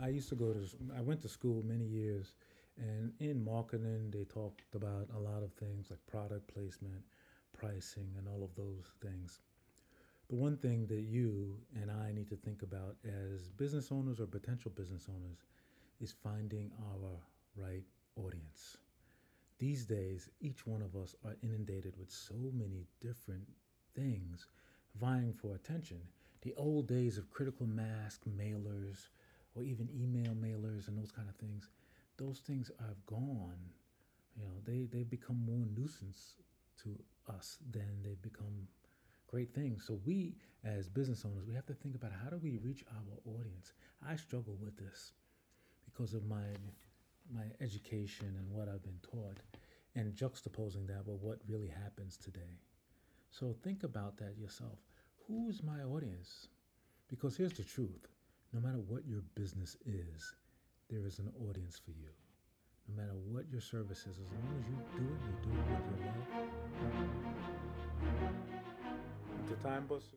I used to go to, I went to school many years, and in marketing, they talked about a lot of things like product placement, pricing, and all of those things. The one thing that you and I need to think about as business owners or potential business owners is finding our right audience. These days, each one of us are inundated with so many different things vying for attention. The old days of critical mass mailers or even email mailers and those kind of things, those things have gone. You know, they, they've become more nuisance to us than they've become great things. So we as business owners, we have to think about how do we reach our audience. I struggle with this because of my my education and what I've been taught and juxtaposing that with what really happens today. So think about that yourself. Who's my audience? Because here's the truth no matter what your business is, there is an audience for you. No matter what your service is, as long as you do it, you do it with your love. The time bus.